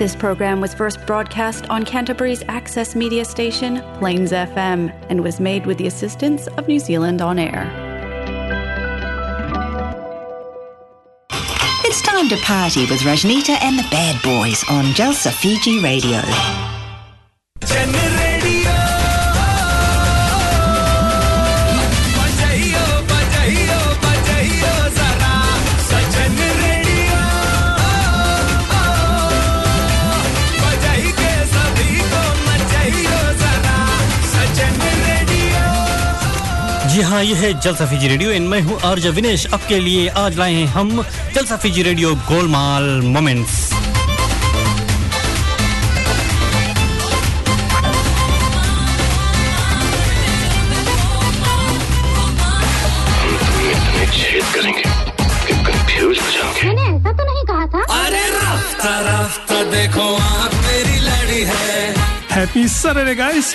This program was first broadcast on Canterbury's access media station, Plains FM, and was made with the assistance of New Zealand On Air. It's time to party with Rajnita and the Bad Boys on Jalsa Fiji Radio. जी हाँ ये है जलसा Fiji radio. इन मैं हूँ आर्ज विनेश। आपके लिए आज लाए हैं हम जलसा फीजी रेडियो गोलमाल मोमेंट्स। मैंने ऐसा तो नहीं कहा था। अरे देखो आप मेरी लड़ी है। Happy Saturday, guys!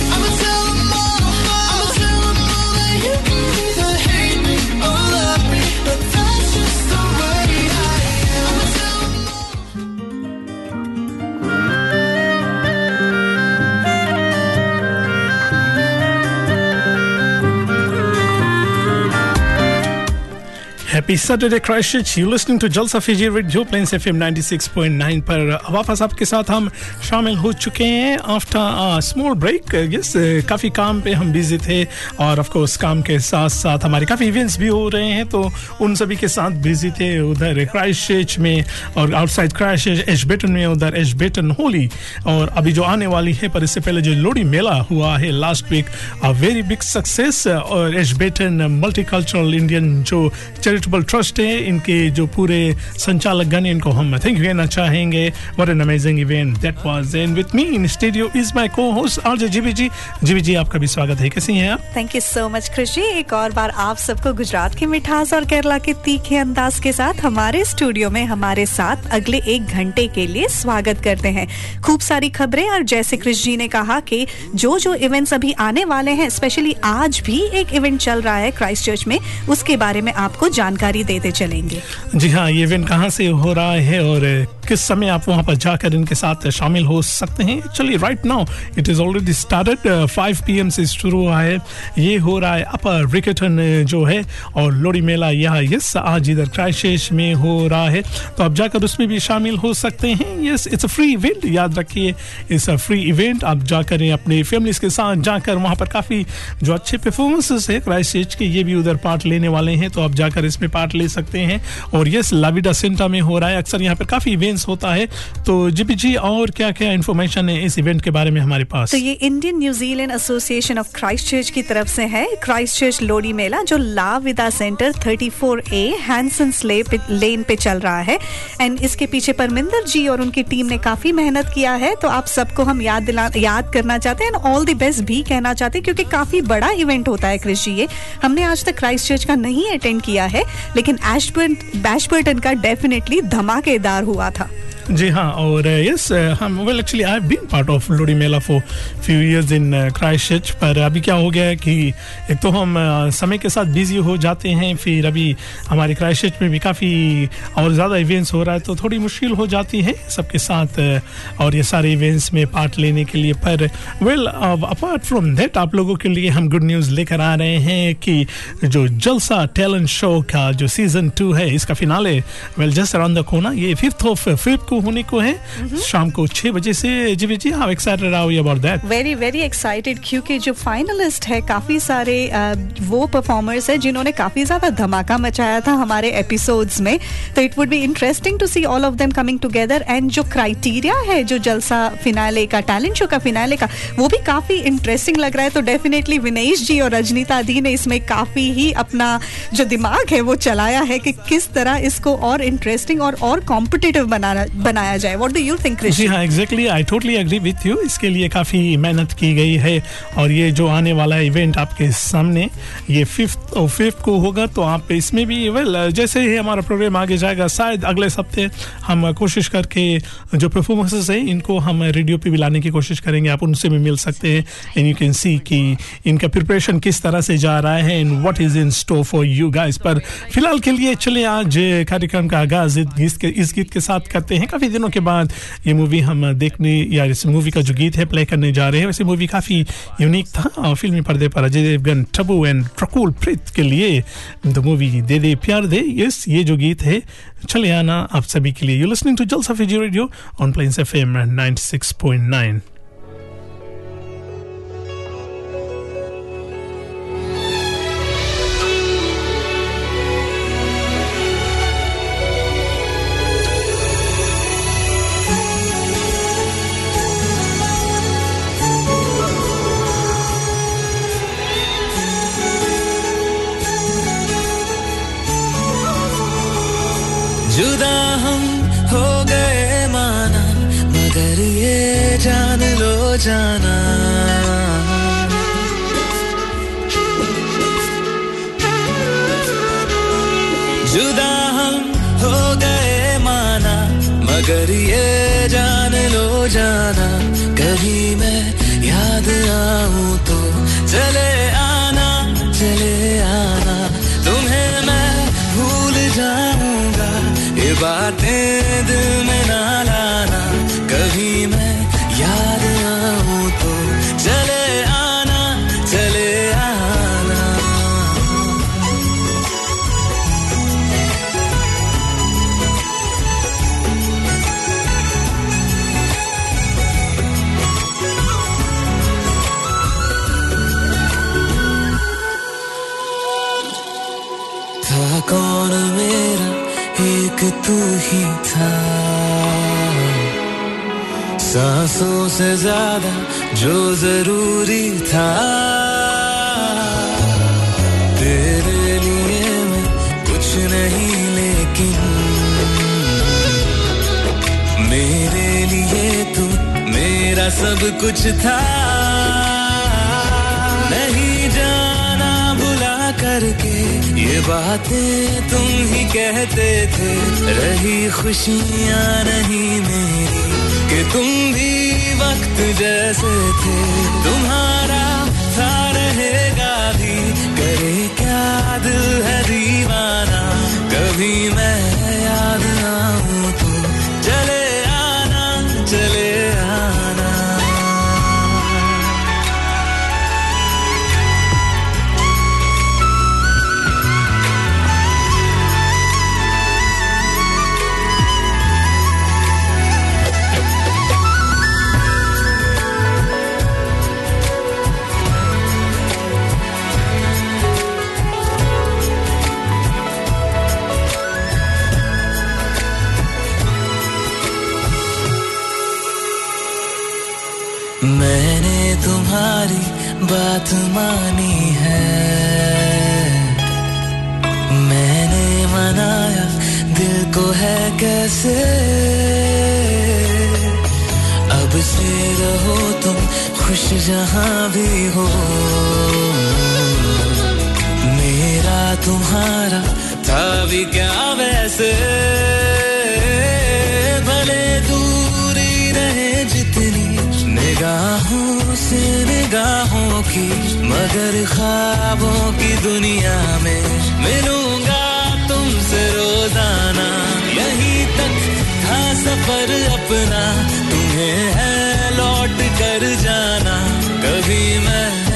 Happy Saturday, Christchurch. You're listening to Jalsa Fiji Radio, Plains FM 96.9 पर वापस आपके साथ हम शामिल हो चुके हैं आफ्टर स्मॉल ब्रेक यस काफ़ी काम पे हम बिज़ी थे और ऑफ़ कोर्स काम के साथ साथ हमारे काफ़ी इवेंट्स भी हो रहे हैं तो उन सभी के साथ बिज़ी थे उधर क्राइस्टचर्च में और आउटसाइड क्राइस्टचर्च एशबेटन में उधर एशबेटन होली और अभी जो आने वाली है पर इससे पहले जो लोडी मेला हुआ है last week a very big success और एशबेटन मल्टीकल्चरल इंडियन जो चैरिटेबल ट्रस्ट है, इनके जो पूरे संचालक गण इनको हम थैंक यू कहना चाहेंगे। What an amazing event that was and with me in studio is my co-host RJ GB ji GB ji आपका भी स्वागत है। कैसी हैं आप? थैंक यू सो मच कृषि एक और बार आप सबको गुजरात की मिठास और केरला के तीखे अंदाज के साथ हमारे स्टूडियो में हमारे साथ अगले एक घंटे के लिए स्वागत करते हैं। खूब सारी खबरें और जैसे कृष जी ने कहा कि जो जो इवेंट्स अभी आने वाले हैं स्पेशली आज भी एक इवेंट चल रहा है क्राइस्ट चर्च में, उसके बारे में आपको जानकारी देते चलेंगे। जी हाँ ये इवेंट कहाँ से हो रहा है और किस समय आप वहाँ पर जाकर इनके साथ शामिल हो सकते हैं? चलिए right now it is already started 5 PM से शुरू हुआ है। ये हो रहा है अपर रिकेटन जो है, और लोड़ी मेला यहाँ यस आज इधर क्राइशेश में हो रहा है। तो आप जाकर उसमें भी शामिल हो सकते हैं। Yes it's a free event याद रखिए। इट्स अ फ्री इवेंट आप जाकर अपने फैमिलीज़ के साथ जाकर वहाँ पर काफ़ी जो अच्छे परफॉर्मेंसेस है क्राइस्ट के, ये भी उधर पार्ट लेने वाले हैं। तो आप जाकर इसमें पार्ट ले सकते हैं। और यस लाविडा सेंटा में हो रहा है। अक्सर यहाँ पर काफ़ी इवेंट्स होता है। तो जीपी जी, और क्या क्या इन्फॉर्मेशन है इस इवेंट के बारे में हमारे पास? तो ये Indian New Zealand association of Christ church की तरफ़ से है। क्राइस्ट चर्च लोडी मेला, जो ला विदा सेंटर 34 ए हैंसन लेन पे चल रहा है। एंड इसके पीछे परमिंदर जी और उनकी टीम ने काफ़ी मेहनत किया है। तो आप सबको हम याद दिला, याद करना चाहते हैं। एंड ऑल द बेस्ट भी कहना चाहते हैं, क्योंकि काफ़ी बड़ा इवेंट होता है कृषि ये। हमने आज तक क्राइस्ट चर्च का नहीं अटेंड किया है, लेकिन एशबर्न बैशबर्टन का डेफिनेटली धमाकेदार हुआ था। した。जी हाँ और यस हम well actually I been part of Lodi Mela for few years in Christchurch पर अभी क्या हो गया है कि एक तो हम uh, समय के साथ बिज़ी हो जाते हैं फिर अभी हमारे क्राइस्टचर्च में भी काफ़ी और ज़्यादा इवेंट्स हो रहा है तो थोड़ी मुश्किल हो जाती है सबके साथ uh, और ये सारे इवेंट्स में पार्ट लेने के लिए पर वेल अपार्ट फ्रॉम दैट आप लोगों के लिए हम गुड न्यूज़ लेकर आ रहे हैं कि जो जलसा टैलेंट शो का जो सीज़न टू है इसका finale well just around the कोना ये फिफ्थ ऑफ़ फिफ्थ को होने को है। शाम को छह बजे से जी जी। How excited are you about that very very excited क्योंकि जो फाइनलिस्ट है काफ़ी सारे uh, वो परफॉर्मर्स है जिन्होंने काफ़ी ज़्यादा धमाका मचाया था हमारे एपिसोड्स में। तो it would be interesting to see all of them coming together and जो क्राइटेरिया है जो जलसा फिनाले का टैलेंट शो का फिनाले का वो भी काफ़ी इंटरेस्टिंग लग रहा है। तो डेफिनेटली विनेश जी और रजनीता दी ने इसमें काफ़ी ही अपना जो दिमाग है वो चलाया है कि किस तरह इसको और इंटरेस्टिंग और और कॉम्पिटिटिव बनाना बनाया जाए। What do you think ji हाँ exactly I totally agree with you इसके लिए काफ़ी मेहनत की गई है। और ये जो आने वाला इवेंट आपके सामने, ये फिफ्थ और फिफ्थ को होगा तो आप इसमें भी वेल जैसे ही हमारा प्रोग्राम आगे जाएगा, शायद अगले हफ़्ते हम कोशिश करके जो परफॉर्मेंसेस हैं, इनको हम रेडियो पे भी लाने की कोशिश करेंगे। आप उनसे भी मिल सकते हैं। एंड यू कैन सी कि इनका प्रिपरेशन किस तरह से जा रहा है and what is in store for you guys पर फ़िलहाल के लिए चले आज कार्यक्रम का आगाज़ इस गीत के साथ करते हैं। काफ़ी दिनों के बाद ये मूवी हम देखने या इस मूवी का जो गीत है प्ले करने जा रहे हैं। वैसे मूवी काफ़ी यूनिक था और फिल्मी पर्दे पर अजय देवगन टबू एंड ट्रकुल प्रीत के लिए द मूवी दे दे, प्यार दे। यस, ये जो गीत है, चले आना आप सभी के लिए। You listening to Jalsa Fiji radio on Plains F M 96.9 जुदा जो ज़रूरी था। तेरे लिए मैं कुछ नहीं, लेकिन मेरे लिए तू मेरा सब कुछ था। नहीं जाना भुला करके ये बातें तुम ही कहते थे। रही खुशियाँ नहीं मेरी कि तुम भी वक्त जैसे थे। तुम्हारा था रहेगा भी। करे क्या दिल है दीवाना? कभी मैं याद आऊँ तो। मैंने तुम्हारी बात मानी है। मैंने मनाया दिल को है कैसे? अब से रहो तुम खुश जहाँ भी हो। मेरा तुम्हारा था भी क्या वैसे? निगाहों से निगाहों की, मगर ख्वाबों की दुनिया में मिलूँगा तुमसे रोज़ाना। यहीं तक था सफ़र अपना, तुम्हें है लौट कर जाना। कभी मैं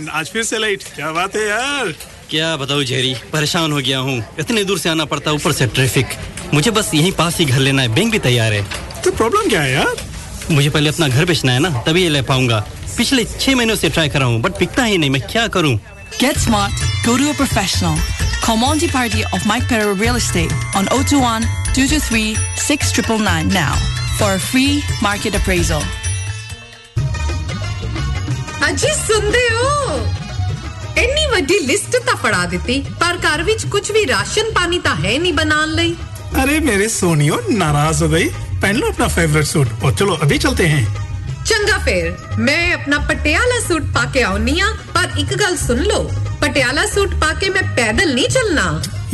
माय आज फिर से लेट क्या बात है यार? क्या बताऊँ जेरी परेशान हो गया हूँ। इतने दूर से आना पड़ता है ऊपर से ट्रैफ़िक मुझे बस यहीं पास ही घर लेना है। बैंक भी तैयार है। तो प्रॉब्लम क्या है यार? मुझे पहले अपना घर बेचना है ना तभी ये ले पाऊँगा। पिछले छह महीनों से ट्राई कर रहा हूँ बट बिकता ही नहीं। मैं क्या करूँ? Get smart. Go to a professional. Call Monty Party of Mike Perro Real Estate on 021 223 6999 now for a free market appraisal. ਅਜੀ ਸੁਣਦੇ ਹੋ ਇੰਨੀ ਵੱਡੀ ਲਿਸਟ ਤਾਂ ਫੜਾ ਦਿੱਤੀ ਪਰ ਘਰ ਵਿੱਚ ਕੁਝ ਵੀ ਰਾਸ਼ਨ ਪਾਣੀ ਤਾਂ ਹੈ ਨਹੀਂ ਬਣਾਉਣ ਲਈ अरे मेरे सोनियो नाराज हो गई पहन लो अपना फेवरेट सूट और चलो अभी चलते हैं ਚੰਗਾ ਫੇਰ ਮੈਂ ਆਪਣਾ ਪਟਿਆਲਾ ਸੂਟ ਪਾ ਕੇ ਆਉਣੀ ਆ ਪਰ ਇੱਕ ਗੱਲ ਸੁਣ ਲਓ ਪਟਿਆਲਾ ਸੂਟ ਪਾ ਕੇ ਮੈਂ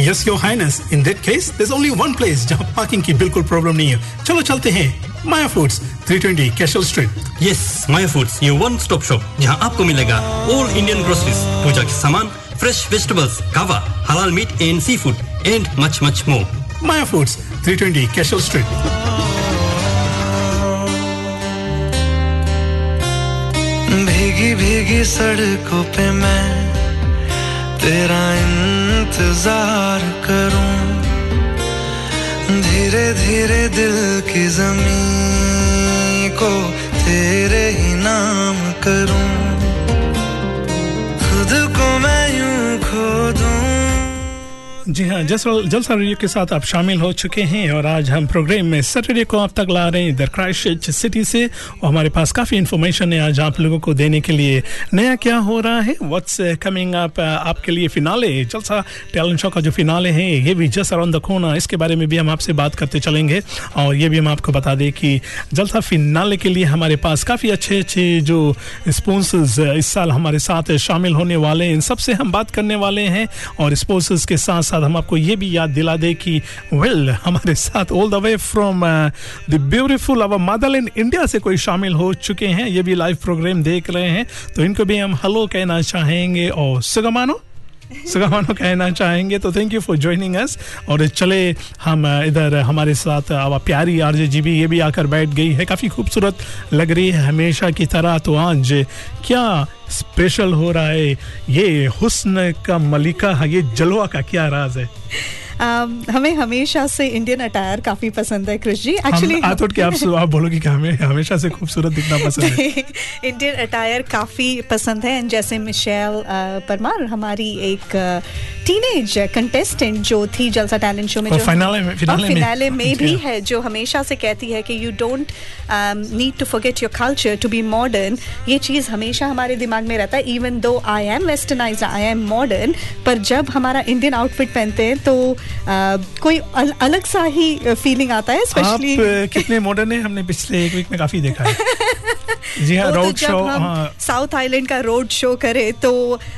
yes your highness in that case there only one place जहाँ पार्किंग की बिल्कुल प्रॉब्लम नहीं है। चलो चलते हैं Maya foods 320 Cashel street yes Maya foods your one stop shop जहाँ आपको मिलेगा ऑल इंडियन ग्रोसरीज पूजा के सामान fresh vegetables kava halal meat and sea food and much much more Maya foods 320 Cashel street भीगी भीगी सड़कों पे मैं तेरा इंतज़ार करूँ। धीरे धीरे दिल की ज़मीन को तेरे ही नाम करूँ। खुद को मैं यूँ खो दूँ। जी हाँ जलसा जलसा रेडियो के साथ आप शामिल हो चुके हैं और आज हम प्रोग्राम में सैटरडे को आप तक ला रहे हैं इधर क्राइस्ट सिटी से। और हमारे पास काफ़ी इन्फॉर्मेशन है आज आप लोगों को देने के लिए। नया क्या हो रहा है? व्हाट्स कमिंग अप आपके लिए फिनाले जलसा टैलेंट शो का जो फिनाले है, ये भी जस्ट अराउंड द कोना इसके बारे में भी हम आपसे बात करते चलेंगे। और ये भी हम आपको बता दें कि जलसा फिनाले के लिए हमारे पास काफ़ी अच्छे अच्छे जो स्पॉन्सर्स इस साल हमारे साथ शामिल होने वाले हैं। इन सबसे हम बात करने वाले हैं और स्पॉन्सर्स के साथ साथ हम आपको ये भी याद दिला दें कि वेल हमारे साथ all the way from the beautiful our in India से कोई शामिल हो चुके हैं। ये भी लाइव प्रोग्राम देख रहे हैं। तो इनको भी हम हेलो कहना चाहेंगे। और सुगमानो सुगमानो कहना चाहेंगे तो thank you for joining us और चले, हम इधर हमारे साथ अब प्यारी आर जे जी भी, ये भी आकर बैठ गई है। काफ़ी खूबसूरत लग रही है हमेशा की तरह। तो आज क्या स्पेशल हो रहा है? ये हुस्न का मलिका, है, ये जलवा का क्या राज है? Um, हमें हमेशा से इंडियन अटायर काफ़ी पसंद है कृष जी. एक्चुअली आई थॉट कि आप आप बोलोगे कि हमें हमेशा से खूबसूरत दिखना पसंद है। इंडियन अटायर काफ़ी पसंद है. And जैसे मिशेल परमार हमारी एक टीनेज कंटेस्टेंट जो थी जलसा टैलेंट शो में जो finale में- finale में। फिनाले में भी है जो हमेशा से कहती है कि you don't need to forget your culture to be modern ये चीज़ हमेशा हमारे दिमाग में रहता है even though I am westernize I am modern पर जब हमारा इंडियन आउटफिट पहनते हैं तो कोई अल, अलग सा ही फीलिंग आता है स्पेशली कितने मॉडर्न है? हमने पिछले एक वीक में काफ़ी देखा है। जी हाँ वो तो रोड शो हाँ। साउथ आइलैंड का रोड शो करे तो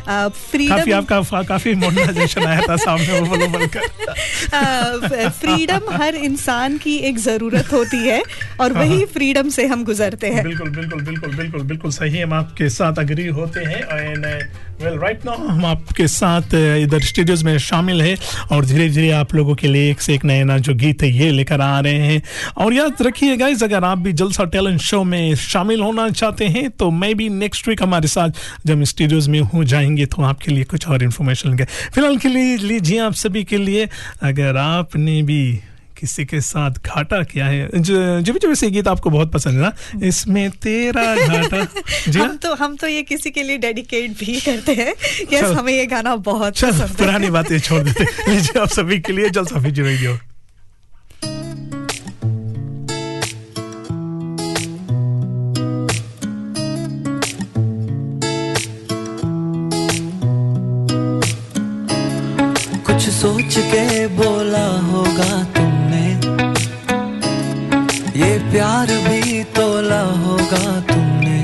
काफ़ी फ्रीडम आपका काफ़ी मॉडर्नाइजेशन आया था सामने वो बोलो बोलकर। फ्रीडम हर इंसान की एक ज़रूरत होती है और वही फ्रीडम से हम गुजरते हैं। बिल्कुल बिल्कुल बिल्कुल बिल्कुल बिल्कुल सही हम आपके साथ अग्री होते हैं एंड वेल राइट नाउ हम आपके साथ इधर स्टूडियोज में शामिल है और धीरे धीरे आप लोगों के लिए एक से एक नया नया जो गीत है, ये लेकर आ रहे हैं। और याद रखिए गाइज़ अगर आप भी जलसा टैलेंट शो में शामिल होना चाहते हैं तो मैं भी नेक्स्ट वीक हमारे साथ जब स्टूडियोज में हो जाएँगे तो आपके लिए कुछ और इन्फॉर्मेशन लेंगे। फ़िलहाल के लिए लीजिए आप सभी के लिए, अगर आपने भी किसी के साथ घाटा किया है। जो जो भी जो वैसे गीत आपको बहुत पसंद है ना इसमें तेरा घाटा। जी हाँ? हम तो हम तो ये किसी के लिए डेडिकेट भी करते हैं। यस हमें ये गाना बहुत पसंद है। पुरानी बातें छोड़ देते लीजिए आप सभी के लिए जलसा फिजी रेडियो। कुछ सोच के बोला होगा प्यार भी तोला होगा तुमने।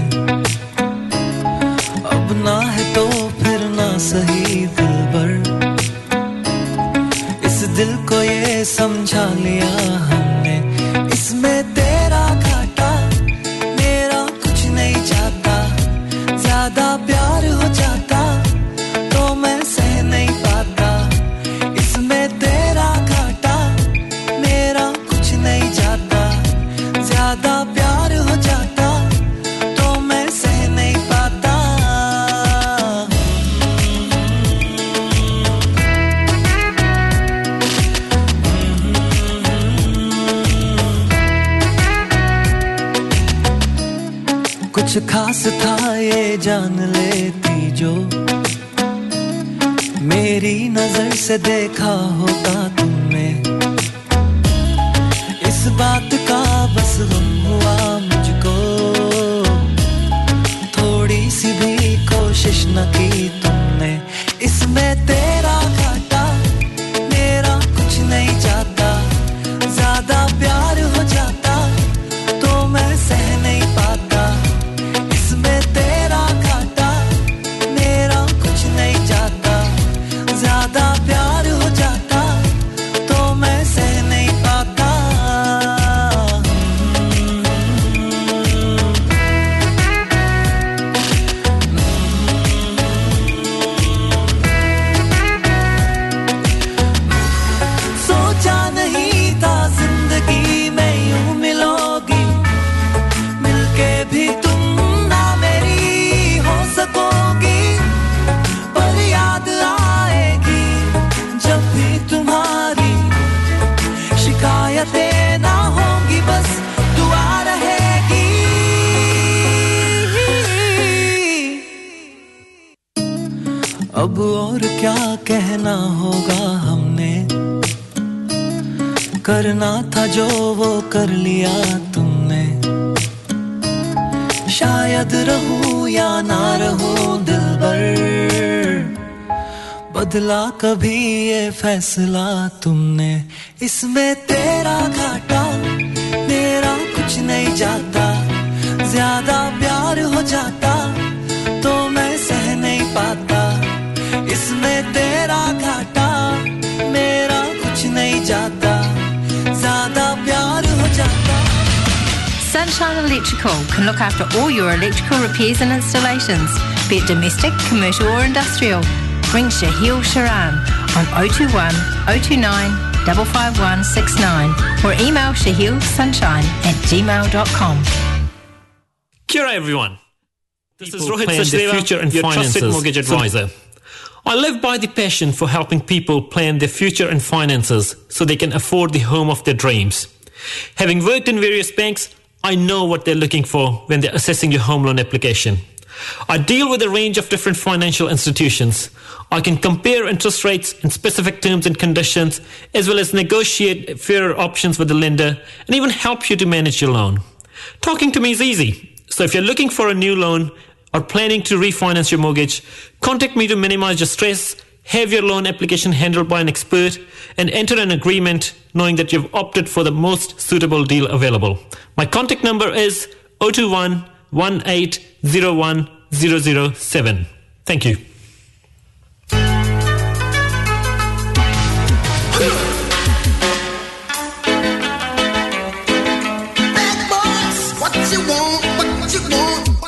अब ना है तो फिर ना सही दिल भर इस दिल को ये समझा लिया हमने था ये जान लेती जो मेरी नज़र से देखा होता फैसला तुमने इसमें तेरा घाटा मेरा कुछ नहीं जाता ज्यादा प्यार हो जाता तो मैं सह नहीं पाता इसमें तेरा घाटा मेरा कुछ नहीं जाता ज्यादा प्यार हो जाता Sunshine Electrical can look after all your electrical repairs and installations, be it domestic, commercial or industrial. Ring Shahil Sharan on 021 029 55169 or email shahilsunshine at gmail.com. Kia ora, everyone. This is Rohit plan their Sachdeva, future and your trusted mortgage advisor. I live by the passion for helping people plan their future and finances so they can afford the home of their dreams. Having worked in various banks, I know what they're looking for when they're assessing your home loan application. I deal with a range of different financial institutions. I can compare interest rates and specific terms and conditions, as well as negotiate fairer options with the lender and even help you to manage your loan. Talking to me is easy. So if you're looking for a new loan or planning to refinance your mortgage, contact me to minimize your stress, have your loan application handled by an expert, and enter an agreement knowing that you've opted for the most suitable deal available. My contact number is 021 1801007. Thank you.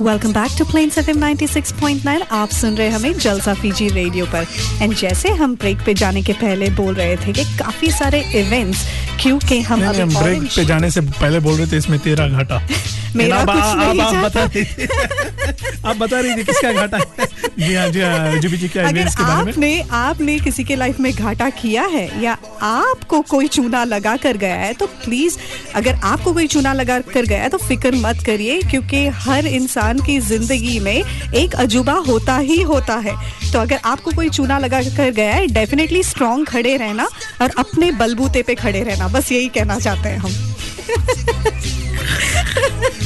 Welcome back to Plains FM 96.9 आप सुन रहे हमें जलसा Fiji radio पर। And जैसे हम break पे जाने के पहले बोल रहे थे कि काफ़ी सारे इवेंट्स क्योंकि हम अभी ब्रेक पे जाने से पहले बोल रहे थे इसमें तेरा घाटा। मेरा कुछ नहीं आप बता रही आप बता रही थी किसका घाटा जी हाँ जी जीबी जी क्या अगर इवेंट्स के बारे में। आपने आपने किसी के लाइफ में घाटा किया है या आपको कोई चूना लगा कर गया है तो प्लीज़ अगर आपको कोई चूना लगा कर गया है तो फ़िक्र मत करिए क्योंकि हर इंसान की ज़िंदगी में एक अजूबा होता ही होता है। तो अगर आपको कोई चूना लगा कर गया है डेफिनेटली स्ट्रांग खड़े रहना और अपने बलबूते पे खड़े रहना। बस यही कहना चाहते हैं हम।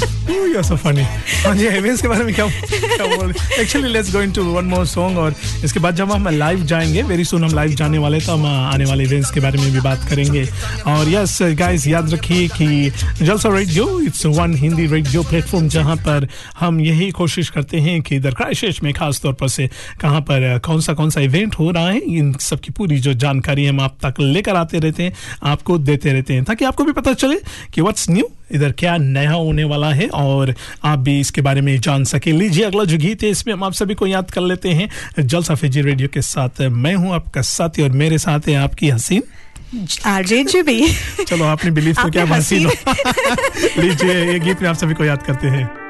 Oh, you're so funny. हाँ जी इवेंट्स के बारे में क्या क्या बोल actually let's go into one more song और इसके बाद जब हम लाइव जाएँगे वेरी सुन हम लाइव जाने वाले तो हम आने वाले इवेंट्स के बारे में भी बात करेंगे और यस गाइस याद रखिए कि Jalsa radio it's one Hindi radio platform जहाँ पर हम यही कोशिश करते हैं कि इधर क्राइशिश में खास तौर पर से कहाँ पर कौन सा कौन सा इवेंट हो रहा है इन सब की पूरी जो जानकारी हम आप तक लेकर आते रहते हैं आपको देते रहते हैं ताकि आपको भी पता चले कि व्हाट्स न्यू इधर क्या नया होने वाला है और आप भी इसके बारे में जान सके। लीजिए अगला जो गीत है इसमें हम आप सभी को याद कर लेते हैं। जलसा फिजी रेडियो के साथ मैं हूँ आपका साथी और मेरे साथ है आपकी हसीन। आरजे जी भी। चलो आपने बिलीव तो क्या हसीन लीजिए ये गीत में आप सभी को याद करते हैं।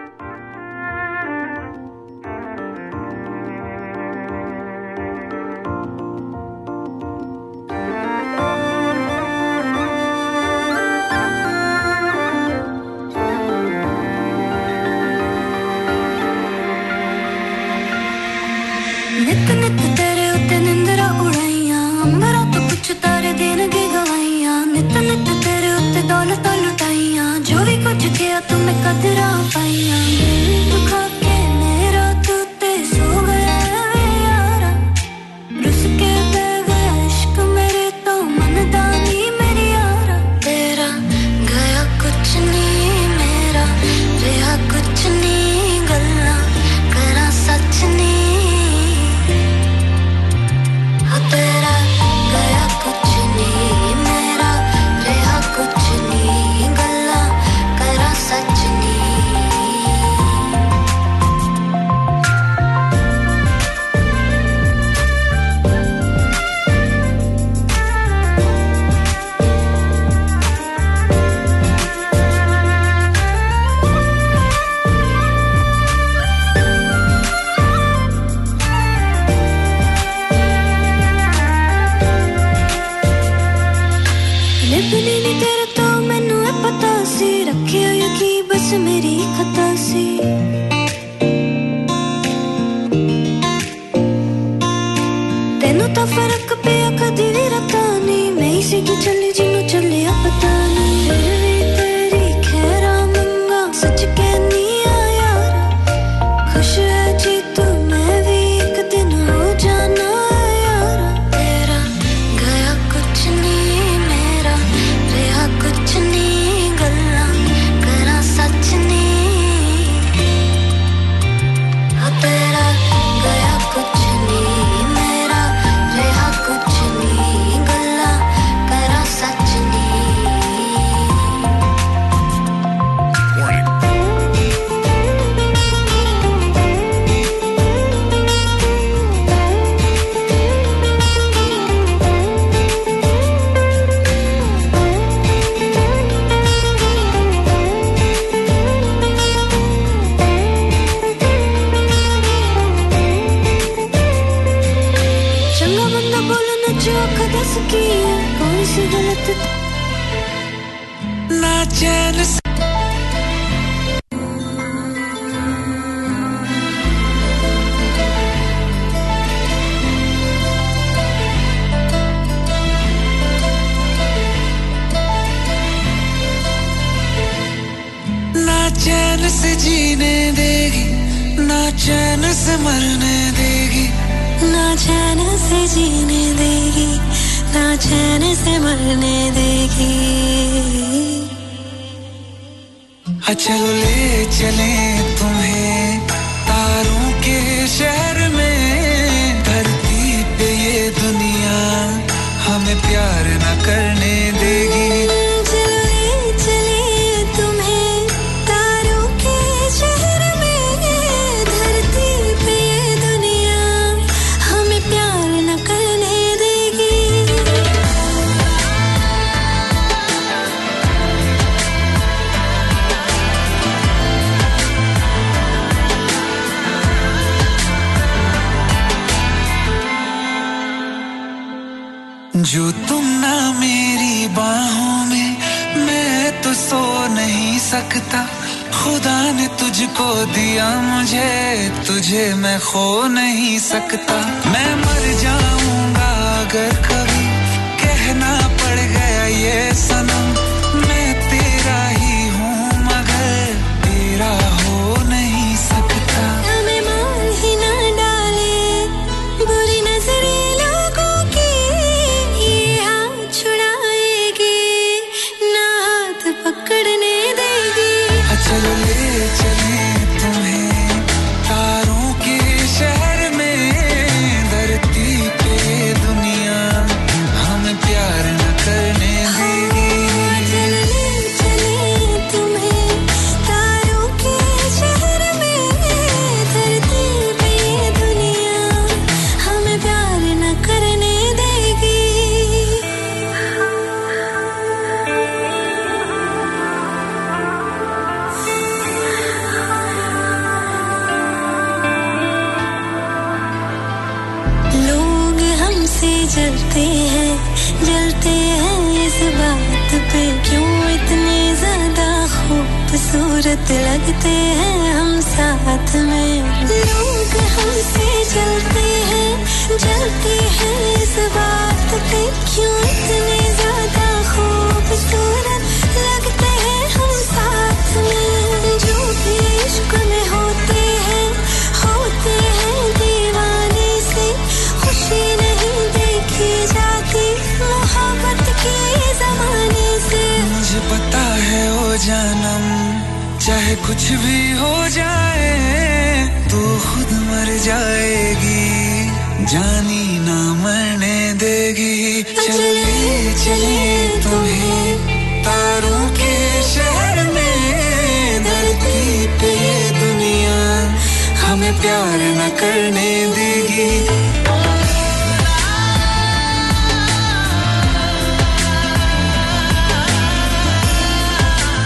खुदा ने तुझको दिया मुझे, तुझे मैं खो नहीं सकता। मैं मर जाऊँगा अगर कभी कहना पड़ गया ये सनम। खूबसूरत लगते हैं हम साथ में। लोग हमसे जलते हैं जलते हैं इस बात पे। क्यों इतने ज़्यादा खूबसूरत लगते हैं हम साथ में? जो भी इश्क में होते हैं होते हैं दीवाने से। खुशी नहीं देखी जाती मोहब्बत के जमाने से। मुझे पता है वो जान कुछ भी हो जाए तो खुद मर जाएगी। जानी ना मरने देगी। चले चले तुम्हें तारों के शहर में धरती पे दुनिया। हमें प्यार न करने देगी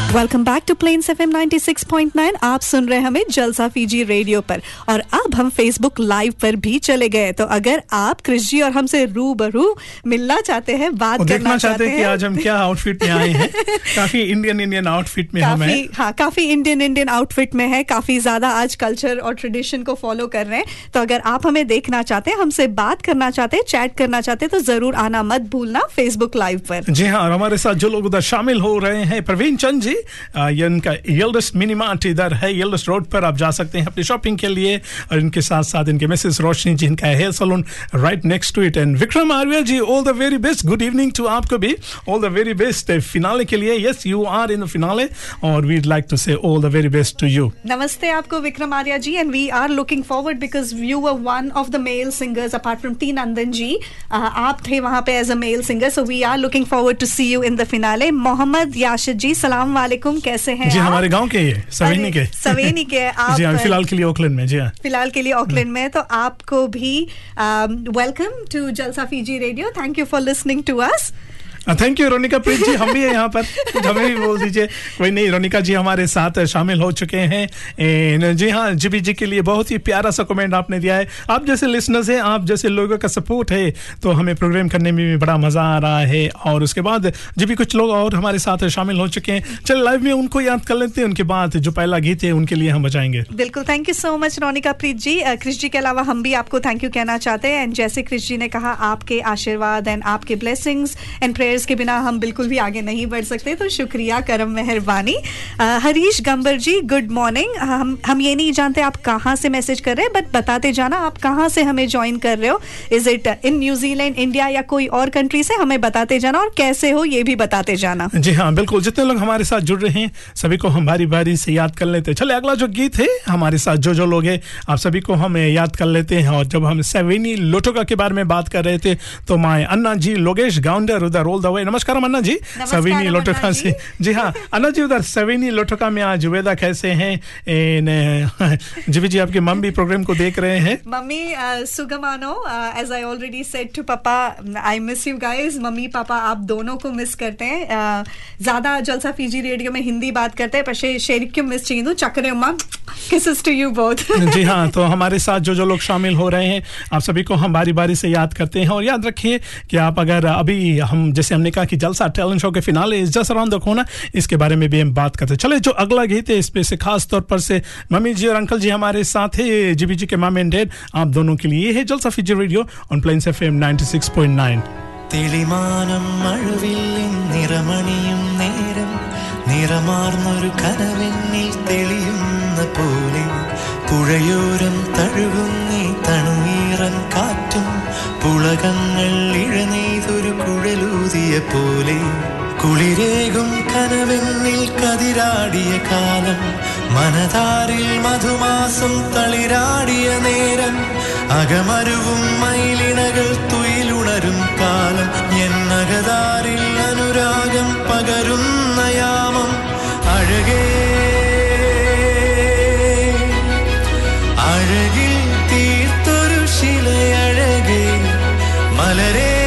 welcome back to plane Plains FM 96.9 आप सुन रहे हैं हमें जलसा फीजी रेडियो पर। और अब हम फेसबुक लाइव पर भी चले गए। तो अगर आप कृष जी और हमसे रूबरू मिलना चाहते हैं बात करना चाहते हैं कि आज हम क्या आउटफिट में आए हैं। काफ़ी इंडियन इंडियन आउटफिट में हम हैं। काफ़ी हाँ काफ़ी इंडियन इंडियन आउटफिट में है। काफ़ी ज़्यादा आज कल्चर और ट्रेडिशन को फॉलो कर रहे हैं। तो अगर आप हमें देखना चाहते हैं हमसे बात करना चाहते हैं चैट करना चाहते हैं तो ज़रूर आना मत भूलना फेसबुक लाइव पर। जी हाँ और हमारे साथ जो लोग उधर शामिल हो रहे हैं प्रवीण चंद जी ये इनका येल्डस्ट मिनी मार्ट इधर है येल्डस्ट रोड पर आप जा सकते हैं अपनी शॉपिंग के लिए। और इनके साथ साथ इनके मिसेस रोशनी जी, इनका hair salon right next to it and Vikram Arya ji all the very best good evening to आपको भी. All the very best finale के लिए. Yes you are in the finale और we'd like to say all the very best to you नमस्ते आपको Vikram Arya ji. And we are looking forward because you were one of the male singers apart from T Nandan ji आप थे वहाँ पे as a male singer so we are looking forward to see you in the finale Mohammed Yashid ji सलाम वालेकुम कैसे हैं जी आप? हमारे गाँव के ये सवेनी के। सवेनी के आप जी हाँ फ़िलहाल के लिए ऑकलैंड में जी हाँ। फ़िलहाल के लिए ऑकलैंड में तो आपको भी welcome to Jalsa Fiji radio thank you for listening to us thank you Ronika Preet ji हम भी हैं यहाँ पर। हमें भी बोल दीजिए। कोई नहीं रोनिका जी हमारे साथ शामिल हो चुके हैं। जी हाँ जीबी जी के लिए बहुत ही प्यारा सा कमेंट आपने दिया है। आप जैसे लिसनर्स हैं, आप जैसे लोगों का सपोर्ट है तो हमें प्रोग्राम करने में भी बड़ा मज़ा आ रहा है। और उसके बाद जी भी कुछ लोग और हमारे साथ शामिल हो चुके हैं। चल लाइव में उनको याद कर लेते हैं। उनके बाद जो पहला गीत है, उनके लिए हम बजाएँगे। बिल्कुल thank you so much Ronika Preet ji Krish ji के अलावा हम भी आपको थैंक यू कहना चाहते हैं। एंड जैसे कृष जी ने कहा, आपके आशीर्वाद एंड आपके ब्लेसिंग्स एंड प्रेयर्स के बिना हम बिल्कुल भी आगे नहीं बढ़ सकते। तो शुक्रिया, करम मेहरबानी। हरीश गंबर जी गुड मॉर्निंग हम हम ये नहीं जानते आप कहाँ से मैसेज कर रहे हैं बट बताते जाना, आप कहाँ से हमें ज्वाइन कर रहे हो? Is it in New Zealand India या कोई और कंट्री से? हमें बताते जाना और कैसे हो ये भी बताते जाना। जी हाँ बिल्कुल। जितने लोग हमारे साथ जुड़ रहे हैं, सभी को हम बारी बारी से याद कर लेते हैं। चले अगला जो गीत है, हमारे साथ जो जो लोग हैं, आप सभी को हम याद कर लेते हैं। और जब हम सेवेनी लोटोका के बारे में बात कर रहे थे तो माए अन्ना जी, लोगेश गाउंडर, उधर रोल दवे नमस्कार अन्ना जी। सविनी लोटोका से। जी हाँ अन्ना जी उधर सविनी लोटोका में आज जुबेदा कैसे हैं? इन जी जी आपके मम्मी प्रोग्राम को देख रहे हैं। Mummy सुगमानो as I already said to papa I miss you guys mummy papa आप दोनों को मिस करते हैं। ज़्यादा जलसा फीजी रेडियो में हिंदी बात करते हैं पर शेरिक्यू मिस चीनू चक्रे उमा किसेस टू यू बोथ जी हाँ तो हमारे साथ जो जो लोग शामिल हो रहे हैं आप सभी को हम बारी बारी से याद करते हैं। और याद रखिए कि आप अगर अभी हम जिस हमने कहा कि जलसा टैलेंट शो के finale is just around the कोना इसके बारे में भी हम बात करते हैं चले जो अगला गीत है इस पे से खास तौर पर से मम्मी जी और अंकल जी हमारे साथ है जीबी जी के माम एंड डैड आप दोनों के लिए ये है Jalsa Fiji radio on plains F M 96.9 തെളിമാനം മഴവില്ലിൻ നിറമണിയും നേരം നിറമാർന്നൊരു കനവെന്നിൽ തെളിയുന്ന പോലെ പുഴയോരം തഴുകുന്നീ തണുനീറൻ കാറ്റും പുളകങ്ങൾ ഇഴനെയ്തൊരു കുഴലൂതിയ പോലെ കുളിരേകും കനവെന്നിൽ കതിരാടിയ കാലം. മനതാരിൽ മധുമാസം തളിരാടിയ നേരം. അകമരുവും മയിലിണകൾ തുയിലുണരും കാലം. എന്നകതാരിൽ അനുരാഗം പകരുന്ന യാമം. അഴകേ അഴകിൽ തീർത്തൊരു ശിലയഴകേ. മലരേ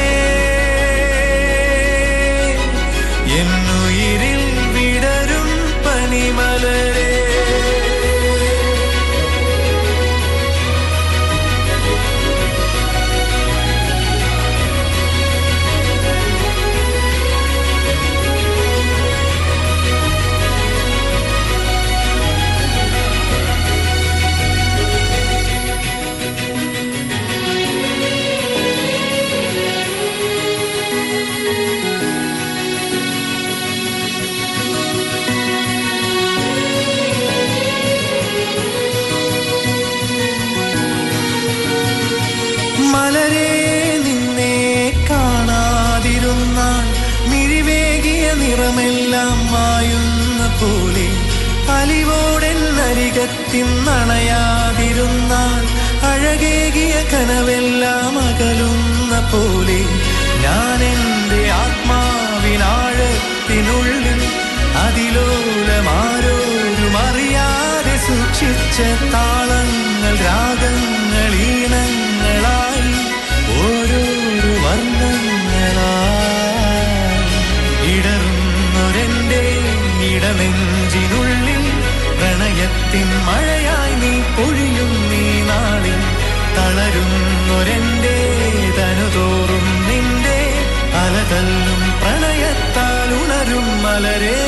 കാണാതിരുന്നാൽ പോലെ അലിവോടെ മായുന്ന പോലെ അലിവോടെന്നരികത്തിന്നണയാതിരുന്നാൽ അഴകേകിയ കനവെല്ലാം അകലുന്ന പോലെ ഞാൻ എന്റെ ആത്മാവിനാഴത്തിനുള്ളിൽ അതിലോലമാരോരും അറിയാതെ സൂക്ഷിച്ച താളങ്ങൾ രാഗങ്ങൾ ഈണങ്ങളായി ഓരോരു വർണങ്ങളായി പ്രണയത്തിൻ മഴയായി നീ പൊഴിയും നീ നാളിൽ തളരുന്നൊരെന്റെ തനുതോറും നിന്റെ അലതല്ലും പ്രണയത്താൽ ഉണരും മലരേ.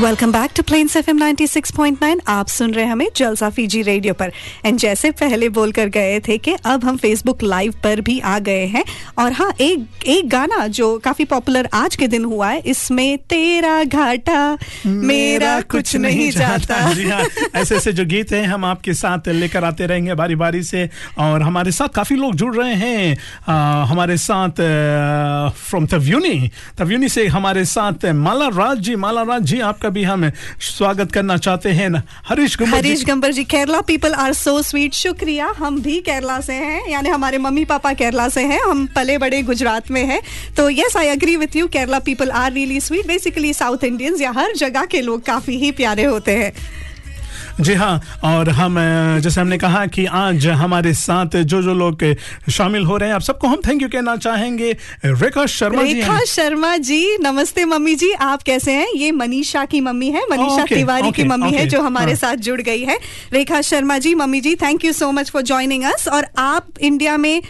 Welcome back to Plains F M 96.9 आप सुन रहे हैं हमें जलसा फीजी रेडियो पर। एंड जैसे पहले बोलकर गए थे कि अब हम फेसबुक लाइव पर भी आ गए हैं। और हाँ एक एक गाना जो काफ़ी पॉपुलर आज के दिन हुआ है इसमें तेरा घाटा मेरा कुछ नहीं जाता। जी हाँ ऐसे ऐसे जो गीत हैं हम आपके साथ लेकर आते रहेंगे बारी बारी से। और हमारे साथ काफ़ी लोग जुड़ रहे हैं। आ, हमारे साथ फ्रॉम तव्यूनी तव्यूनी से हमारे साथ माला राज जी। माला राज जी आपका भी हम स्वागत करना चाहते हैं ना। Harish Gumber Harish Gumber ji, Kerala people are so sweet शुक्रिया, हम भी केरला से हैं, यानी हमारे मम्मी पापा केरला से हैं, हम पले बड़े गुजरात में हैं। तो yes I agree with you Kerala people are really sweet basically south Indians या हर जगह के लोग काफ़ी ही प्यारे होते हैं। जी हाँ और हम जैसे हमने कहा कि आज हमारे साथ जो जो लोग शामिल हो रहे हैं आप सबको हम थैंक यू कहना चाहेंगे रेखा शर्मा जी रेखा हैं। शर्मा जी नमस्ते मम्मी जी आप कैसे हैं ये मनीषा की मम्मी है मनीषा तिवारी की ओके, मम्मी है जो हमारे हाँ। साथ जुड़ गई है Rekha Sharma ji mummy ji thank you so much for joining us और आप इंडिया में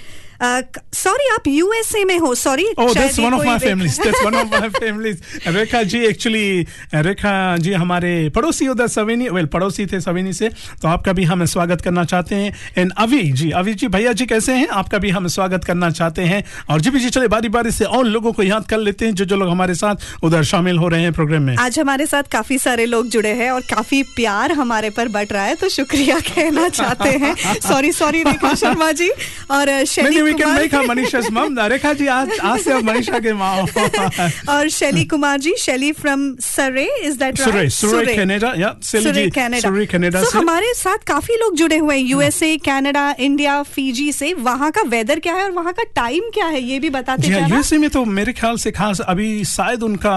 सॉरी आप यूएसए में हो. Sorry Oh, that's one of my families. That's one of my families. Rekha ji actually Rekha ji हमारे पड़ोसी उधर सवेनी well पड़ोसी थे सवेनी से तो आपका भी हम स्वागत करना चाहते हैं. एंड अभी जी अभी जी भैया जी कैसे हैं? आपका भी हम स्वागत करना चाहते हैं. और जी भी जी चले बारी बारी से और लोगों को याद कर लेते हैं जो जो लोग हमारे साथ उधर शामिल हो रहे हैं प्रोग्राम में. आज हमारे साथ काफ़ी सारे लोग जुड़े हैं और काफ़ी प्यार हमारे पर बट रहा है तो शुक्रिया कहना चाहते हैं. Sorry sorry Rekha Sharma ji. और Shaily we can Kumar make Manisha मम रेखा जी आज आज से आप मनीषा के माँ और शैली Kumar ji Shaily from Surrey is that Surrey right Surrey Canada या Shaily Surrey ji Canada Surrey Canada So, से। हमारे साथ काफ़ी लोग जुड़े हुए हैं यूएसए कनाडा इंडिया फीजी से। वहाँ का वेदर क्या है और वहाँ का टाइम क्या है ये भी बताते जी हाँ जाना यूएसए में तो मेरे ख्याल से खास अभी शायद उनका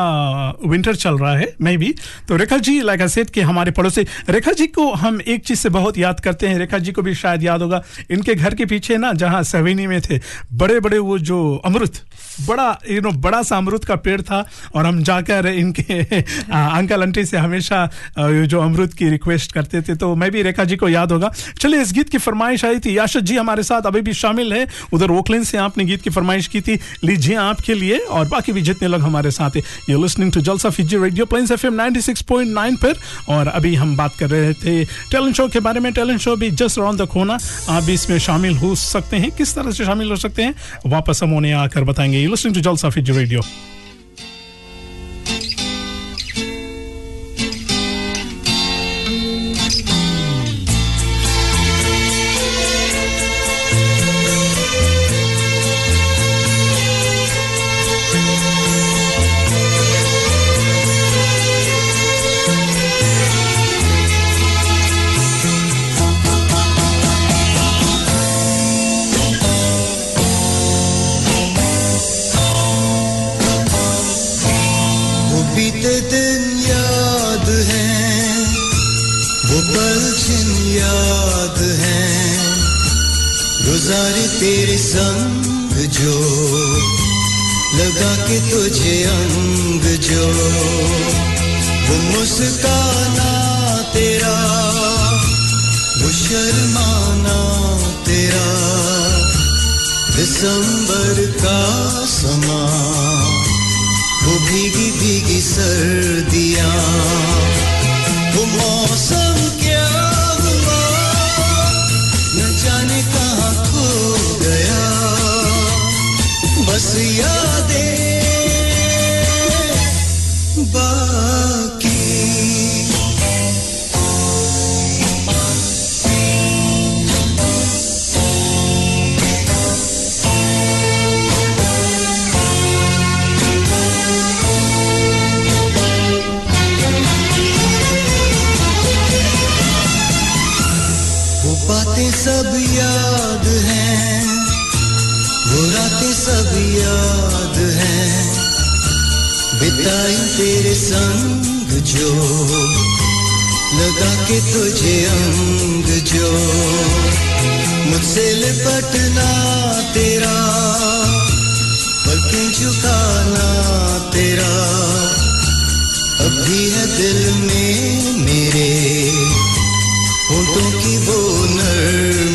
विंटर चल रहा है मे भी तो Rekha ji like I said कि हमारे पड़ोसी रेखा जी को हम एक चीज़ से बहुत याद करते हैं। रेखा जी को भी शायद याद होगा। इनके घर के पीछे ना जहाँ सवेनी में थे। बड़े बड़े वो जो अमृत, बड़ा यू नो बड़ा सा अमृत का पेड़ था और हम जाकर इनके अंकल आंटी से हमेशा जो अमरूद की रिक्वेस्ट करते थे। तो मैं भी रेखा जी को याद होगा। चलिए, इस गीत की फरमाइश आई थी। याशद जी हमारे साथ अभी भी शामिल है। उधर ओकलैंड से आपने गीत की फरमाइश की थी। लीजिए आपके लिए और बाकी भी जितने लोग हमारे साथ हैं। ये listening to Jalsa Fiji radio Plains FM 96.9 पर। और अभी हम बात कर रहे थे टैलेंट शो के बारे में। टैलेंट शो भी जस्ट राउंड द कोना आप भी इसमें शामिल हो सकते हैं। किस तरह से शामिल हो सकते हैं। वापस हम उन्हें आकर बताएँगे। यू लिसनिंग टू जलसा फिज रेडियो गुजारे तेरे संग जो, लगा के तुझे अंग जो। वो मुस्काना तेरा, वो शर्माना तेरा। दिसंबर का समा, वो भीगी भीगी सर्दियाँ। वो मौसम के तुझे अंग जो मुझसे लिपटना तेरा पलकें झुकाना तेरा। अब भी है दिल में मेरे होठों की वो नरमिया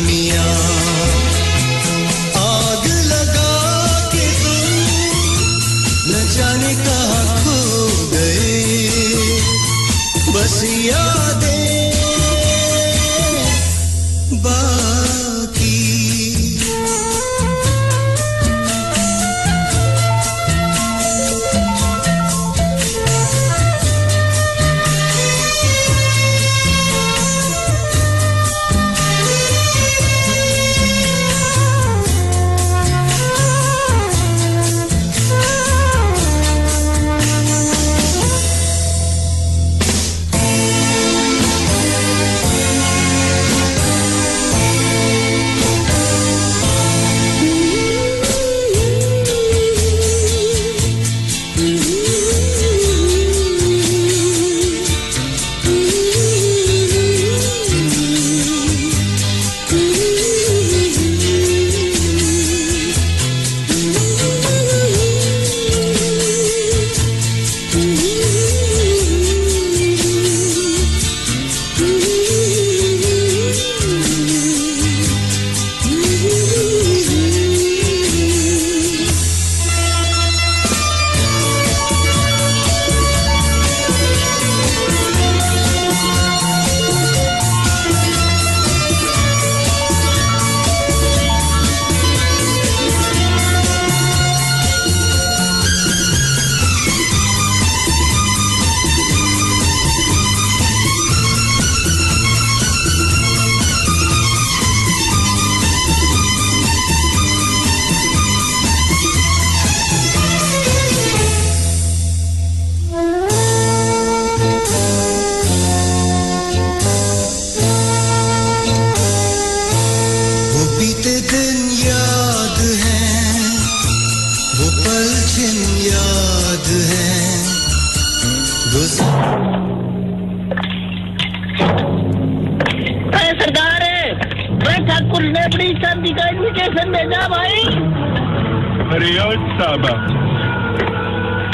साबा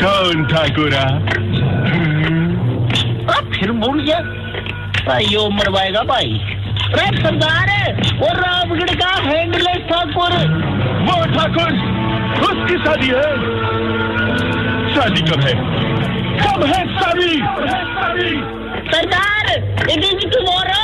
कौन ठाकुरा फिर भूल गया भाई मरवाएगा भाई। अरे सरदार वो रामगढ़ का हैंडलेस ठाकुर। वो ठाकुर उसकी शादी है। शादी कब है? कब है शादी? सरदार इट इज़ टुमारो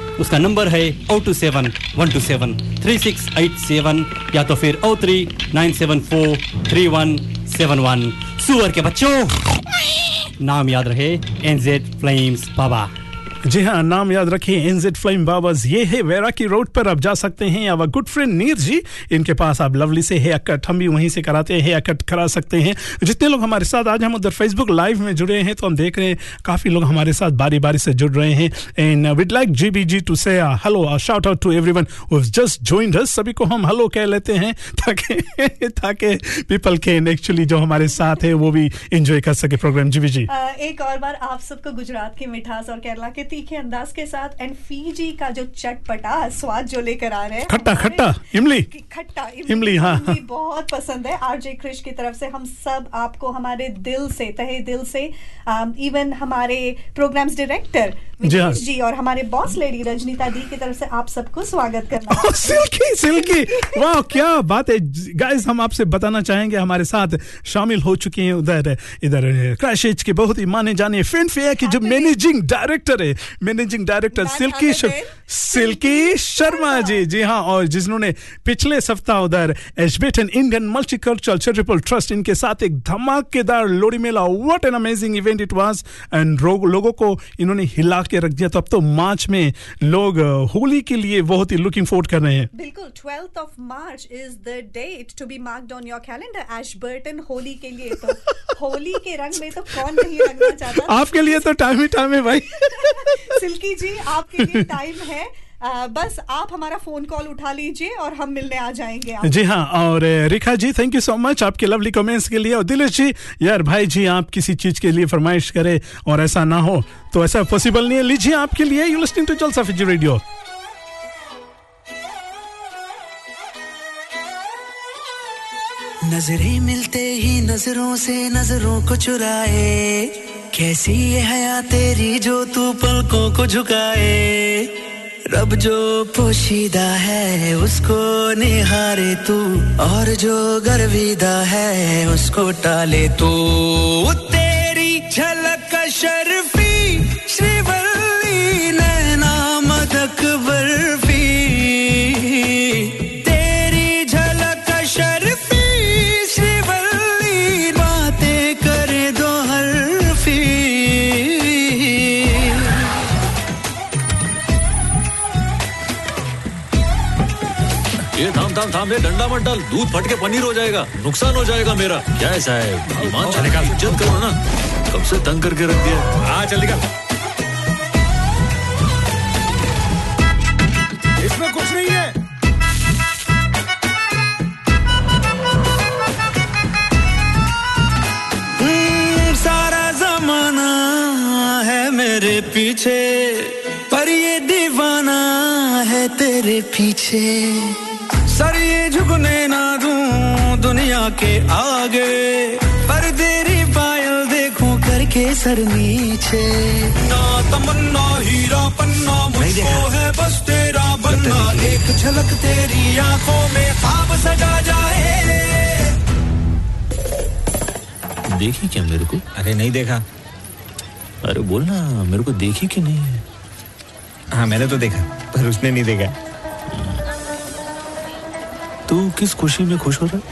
उसका नंबर है o two seven, one two seven, three six eight seven या तो फिर o three nine seven four three one seven one. सुअर के बच्चों, नाम याद रहे एनजेड फ्लेम्स बाबा जी हाँ नाम याद रखिए एनजेड फ्लेम बाबर्स ये है वेरा की रोड पर आप जा सकते हैं अब गुड फ्रेंड नीर जी, इनके पास आप लवली से हेयर कट हम भी वहीं से कराते हैं हेयर कट करा सकते हैं। जितने लोग हमारे साथ आज हम उधर फेसबुक लाइव में जुड़े हैं तो हम देख रहे हैं, काफ़ी लोग हमारे साथ बारी बारी से जुड़ रहे हैं। And with like G B ji to say hello shout out to everyone just joined us सभी को हम हेलो कह लेते हैं, ताकि ताकि पीपल कैन एक्चुअली जो हमारे साथ है, वो भी इंजॉय कर सके प्रोग्राम जी बी जी एक और बार आप सबको गुजरात की मिठास और केरला के तीखे अंदाज के साथ एंड फीजी का जो चटपटा स्वाद जो लेकर आ रहे हैं खट्टा खट्टा इमली खट्टा इमली, इमली हाँ। इमली बहुत पसंद है आरजे क्रिश की तरफ़ से हम सब आपको हमारे दिल से तहे दिल से इवन हमारे प्रोग्राम्स डायरेक्टर जी हाँ। जी और हमारे बॉस लेडी रजनीता दी की तरफ़ से आप सबको स्वागत करना सिल्की सिल्की। वाह क्या बात है। गाइस हम आपसे बताना चाहेंगे हमारे साथ शामिल हो चुके हैं उधर इधर क्रैशेज के बहुत ही माने जाने फ़िल्म फेयर की जो मैनेजिंग डायरेक्टर है। Managing director Silky Silky Sharma ji. जी हाँ और जिन्होंने पिछले सप्ताह उधर Edgbaston Indian multicultural charitable trust इनके साथ एक धमाकेदार Lohri mela what an amazing event it was and लोगों को इन्होंने हिला के रख दिया तो अब तो मार्च में लोग होली के लिए बहुत ही लुकिंग फोर्ड कर रहे हैं। बिल्कुल 12th of March is the date to be marked on your calendar Ashburton Holi के लिए। तो होली के रंग में तो कौन नहीं रंगना चाहता? आपके लिए तो टाइम ही टाइम है भाई। सिल्की जी आपके लिए टाइम है। आ, बस आप हमारा फ़ोन कॉल उठा लीजिए और हम मिलने आ जाएँगे आप जी हाँ और Rekha ji thank you so much आपके लवली कमेंट्स के लिए। और दिलेश जी यार भाई जी आप किसी चीज़ के लिए फरमाइश करें और ऐसा ना हो तो ऐसा पॉसिबल नहीं है। लीजिए आपके लिए you listening to Jalsa Fiji radio नज़रें मिलते ही नज़रों से नज़रों को चुराए कैसी ये हया तेरी जो तू पलकों को झुकाए। रब जो पोशीदा है, उसको निहारे तू। और जो गर्विदा है, उसको टाले तू। तेरी झलक शर्फी ये डंडा मत डाल दूध फट के पनीर हो जाएगा नुकसान हो जाएगा मेरा। क्या ऐसा है ईमान चलेगा इज़्ज़त करो ना। कब से तंग करके रख दिया? हाँ चल निकल इसमें कुछ नहीं है। सारा जमाना है मेरे पीछे पर ये दीवाना है तेरे पीछे। सर झुकने ना दूँ दुनिया के आगे। पर तेरी पायल देखूँ करके सर नीचे। ना तमन्ना हीरा पन्ना मुझको है बस तेरा बनना। एक झलक तेरी आँखों में ख्वाब सजा जाए। देखी क्या मेरे को? अरे नहीं देखा। अरे बोलना मेरे को देखी कि नहीं? हाँ मैंने तो देखा पर उसने नहीं देखा। तू किस खुशी में खुश हो रहा है?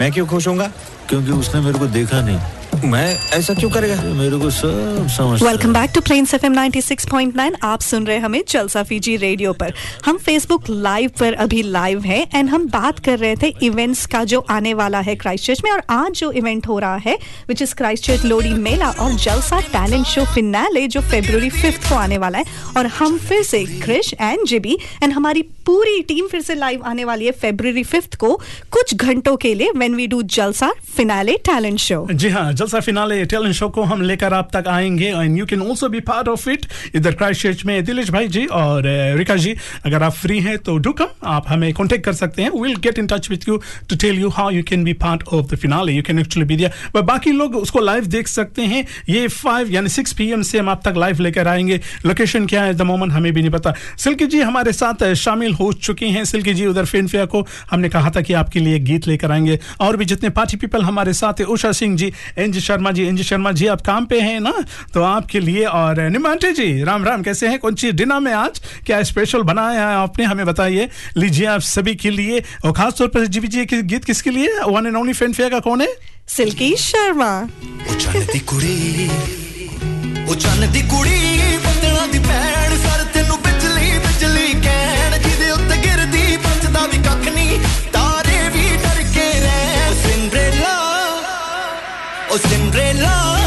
मैं क्यों खुश होऊँगा? क्योंकि उसने मेरे को देखा नहीं। मैं ऐसा क्यों करेगा? मेरे को सब समझ welcome back to Plains FM 96.9 आप सुन रहे हमें जलसा फीजी रेडियो पर। हम फेसबुक लाइव पर अभी लाइव हैं एंड हम बात कर रहे थे इवेंट्स का जो आने वाला है क्राइस्ट चर्च में और आज जो इवेंट हो रहा है which is Christchurch Lohri mela और जलसा टैलेंट शो फिनाले जो फेब्रुवरी फिफ्थ को आने वाला है। और हम फिर से क्रिश एंड जिबी एंड हमारी पूरी टीम फिर से लाइव आने वाली है फेब्रुवरी फिफ्थ को कुछ घंटों के लिए when we do Jalsa finale talent show जी हाँ जलसा फिनाले टैलेंट शो को हम लेकर आप तक आएँगे and you can also be part of it इधर क्राइस्ट में दिलेश भाई जी और रिका जी, अगर आप फ्री हैं तो डू कम आप हमें कांटेक्ट कर सकते हैं. Will get in touch with you to tell you how you can be part of the finale you can actually be but बाकी लोग उसको लाइव देख सकते हैं. ये फाइव यानी सिक्स पी से हम आप तक लाइव लेकर आएँगे. लोकेशन क्या है? द मोमेंट हमें भी नहीं पता. सिल्की जी हमारे साथ शामिल हो चुकी हैं. सिल्की जी उधर फेयर को हमने कहा था कि आपके लिए गीत लेकर आएँगे. और भी जितने पार्टी पीपल हमारे साथ है, Usha Singh ji N Sharma ji N G Sharma ji आप काम पे हैं ना? तो आपके लिए और निमांटे जी राम राम कैसे हैं? कौन सी डिनर में आज? क्या स्पेशल बनाया है आपने? हमें बताइए। लीजिए आप सभी के लिए और खास तौर पर जीवी जी ये गीत किसके लिए? One and only fan fair का कौन है? Silkie Sharma. os tendré los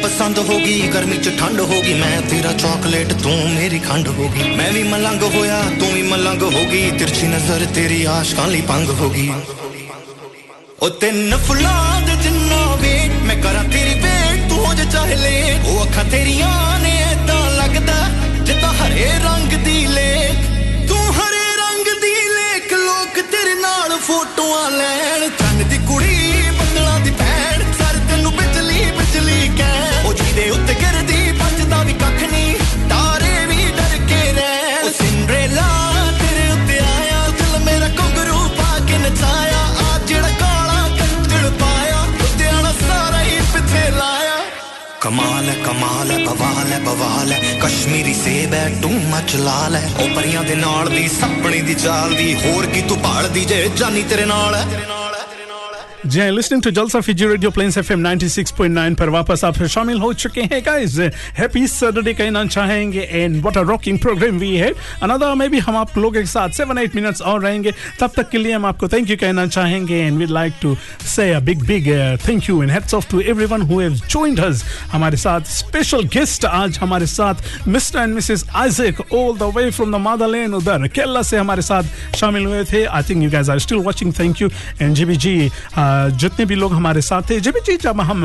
ਤੂੰ ਜੱਟ ਨੂੰ ਪਸੰਦ ਹੋਗੀ, ਗਰਮੀ ਚ ਠੰਡ ਹੋਗੀ, ਮੈਂ ਤੇਰਾ ਚਾਕਲੇਟ ਤੂੰ ਮੇਰੀ ਖੰਡ ਹੋਗੀ। ਮੈਂ ਵੀ ਮਲੰਗ ਹੋਇਆ, ਤੂੰ ਵੀ ਮਲੰਗ ਹੋਗੀ, ਤਿਰਛੀ ਨਜ਼ਰ ਤੇਰੀ ਆਸ਼ਕਾਂ ਲਈ ਪੰਗ ਹੋਗੀ। ਉਹ ਤਿੰਨ ਫੁੱਲਾਂ ਦੇ ਜਿੰਨਾ ਵੇਟ, ਮੈਂ ਕਰਾਂ ਤੇਰੀ ਵੇਟ ਤੂੰ ਹੋ ਜਾ ਚਾਹੇ ਲੈ ਉਹ ਅੱਖਾਂ ਤੇਰੀਆਂ ਨੇ ਏਦਾਂ ਲੱਗਦਾ, ਜਿੱਦਾਂ ਹਰੇ ਰੰਗ ਦੀ ਲੇਕ। ਤੂੰ ਹਰੇ ਰੰਗ ਦੀ ਲੇਕ, ਲੋਕ ਤੇਰੇ ਨਾਲ ਫੋਟੋਆਂ ਲੈਣ। ਚੰਨ ਦੀ ਕੁੜੀ ਹੈ ਕਮਾਲ ਹੈ, ਬਵਾਲ ਹੈ ਬਵਾਲ ਹੈ। ਕਸ਼ਮੀਰੀ ਸੇਬ ਹੈ ਟੂ ਮਚ ਲਾਲ ਹੈ। ਉਹ ਪਰੀਆਂ ਦੇ ਨਾਲ ਦੀ, ਸੱਪਣੀ ਦੀ ਚਾਲ ਦੀ, ਹੋਰ ਕੀ ਤੂੰ ਭਾਲਦੀ ਜੇ ਜਾਨੀ ਤੇਰੇ ਨਾਲ ਹੈ। जी listening to Jalsa Fiji radio Plains FM 96.9 पर वापस आप शामिल हो चुके हैं गाइस हैप्पी सैटरडे कहना चाहेंगे and what a rocking programme we है अनदर में भी हम आप लोगों के साथ सेवन एट मिनट्स और रहेंगे। तब तक के लिए हम आपको थैंक यू कहना चाहेंगे and we like to say a big big thank you and hats off to everyone who have joined हमारे साथ स्पेशल गेस्ट आज हमारे साथ mister and Mrs Isaac all the way from the motherland उधर केरला से हमारे साथ शामिल हुए थे। I think you guys are still watching thank you and GB ji जितने भी लोग हमारे साथ थे जब जी जब हम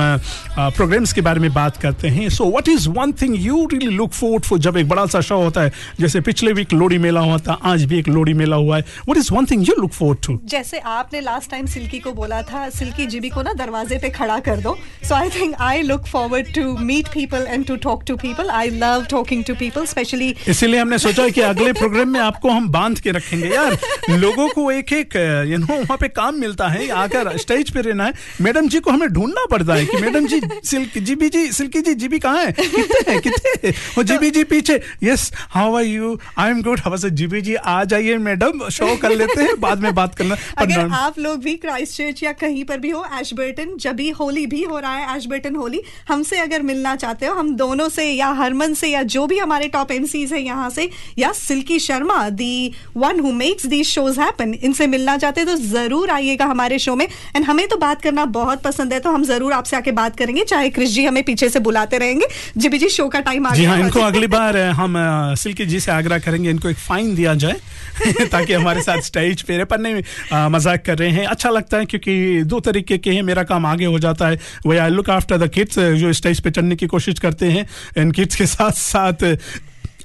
प्रोग्राम्स के बारे में बात करते हैं so what is one thing you really look forward for जब एक बड़ा सा शो होता है? जैसे पिछले वीक लोडी मेला हुआ था आज भी एक लोडी मेला हुआ है। What is one thing you look forward to जैसे आपने लास्ट टाइम सिल्की को बोला था सिल्की जीबी को ना दरवाजे पे खड़ा कर दो। So I think I look forward to meet people and to talk to people I love talking to people specially इसीलिए हमने सोचा कि अगले प्रोग्राम में आपको हम बाँध के रखेंगे। यार लोगों को एक एक यू नो वहाँ पे काम मिलता है आकर स्टेज पे रहना है मैडम जी को हमें ढूंढना पड़ता है कि madam ji Silk GB ji Silky ji GB कहाँ है? कितने हैं कितने वो जीबी जी पीछे yes how are you I am good हवा जीबी जी आ जाइए मैडम शो कर लेते हैं बाद में बात करना अगर आप लोग भी क्राइस्ट चर्च या कहीं पर भी हो एशबर्टन जब भी होली भी हो रहा है एशबर्टन होली हमसे अगर मिलना चाहते हो हम दोनों से या हरमन से या जो भी हमारे टॉप एमसीज है यहाँ से या Silky Sharma the one who makes these shows happen इनसे मिलना चाहते हो तो ज़रूर आइएगा हमारे शो में एंड हमें तो बात करना बहुत पसंद है तो हम ज़रूर आपसे आके बात करेंगे। चाहे क्रिश जी हमें पीछे से बुलाते रहेंगे। जीबी जी शो का टाइम आ जी गया हाँ इनको अगली बार हम सिल्की जी से आग्रह करेंगे इनको एक फाइन दिया जाए ताकि हमारे साथ स्टेज पे पर नहीं मज़ाक कर रहे हैं। अच्छा लगता है क्योंकि दो तरीके के हैं मेरा काम आगे हो जाता है। वही I look after the kids जो स्टेज पे चढ़ने की कोशिश करते हैं इन किड्स के साथ साथ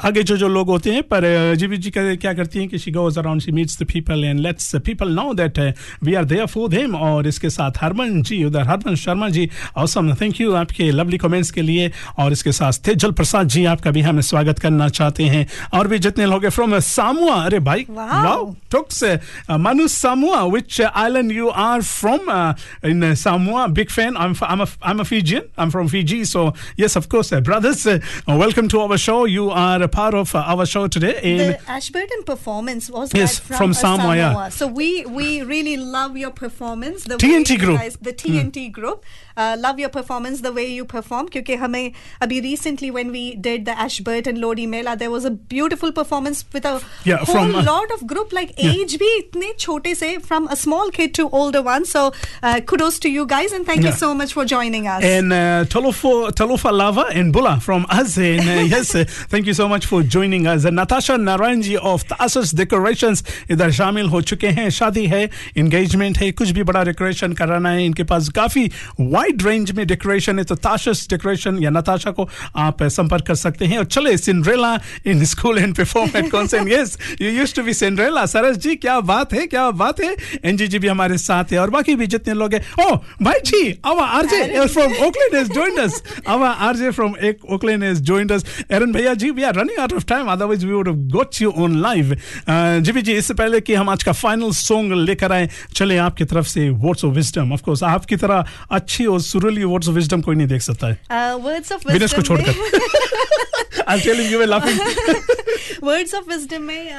आगे जो जो लोग होते हैं पर जीबी जी का क्या करती हैं कि she goes around she meets the people and lets people know that we are there for them और इसके साथ हरमन जी उधर Harman Sharma ji awesome thank you आपके लवली कमेंट्स के लिए। और इसके साथ तेजल प्रसाद जी आपका भी हम स्वागत करना चाहते हैं। और भी जितने लोग हैं फ्रॉम सामुआ अरे भाई wow takes Manu Samoa which island you are from in Samoa big fan I'm f- I'm a I'm a Fijian. I'm from Fiji. So yes, of course, uh, brothers, uh, welcome to our show. You are a part of uh, our show today. In the Ashburton performance was Yes, that from, from uh, Samoa, yeah. So we we really love your performance. The TNT way you group. guys, the TNT group, uh, love your performance. The way you perform. क्योंकि हमें अभी recently when we did the Ashburton Lodi Mela, there was a beautiful performance with a Yeah, whole from, uh, lot of group like yeah. age भी इतने छोटे से from a small kid to older one. So uh, kudos to you guys and thank you Yeah. so much for joining us. and uh, Talofa, Talofa Lava and Bula from us. And uh, yes, uh, thank you so much For joining us. And Natasha Naranji of Tasas Decorations इधर शामिल हो चुके हैं शादी है engagement है कुछ भी बड़ा डेकोरेशन कराना है इनके पास काफ़ी वाइड रेंज में डेकोरेशन है तो ताशस डेकोरेशन या नताशा को आप संपर्क कर सकते हैं और चले Cinderella in school and perform at concert yes you used to be Cinderella Saras ji क्या बात है क्या बात है एनजी जी भी हमारे साथ है और बाकी भी जितने लोग हैं ओ भाई जी आवा RJ from Oakland has joined us. Our RJ from Ek- Oakland has joined us. Aaron भैया ji, we are of time. Otherwise, we would have got you on live. Uh, GB ji, इससे पहले कि हम आज का final song लेकर आए, चले आपकी तरफ़ से words of wisdom. Of course, आपकी तरह अच्छी और सुरीली वर्ड्स ऑफ़ विजडम कोई नहीं देख सकता है. Uh, words of को छोड़कर. I'm telling you, we're laughing. Words of wisdom में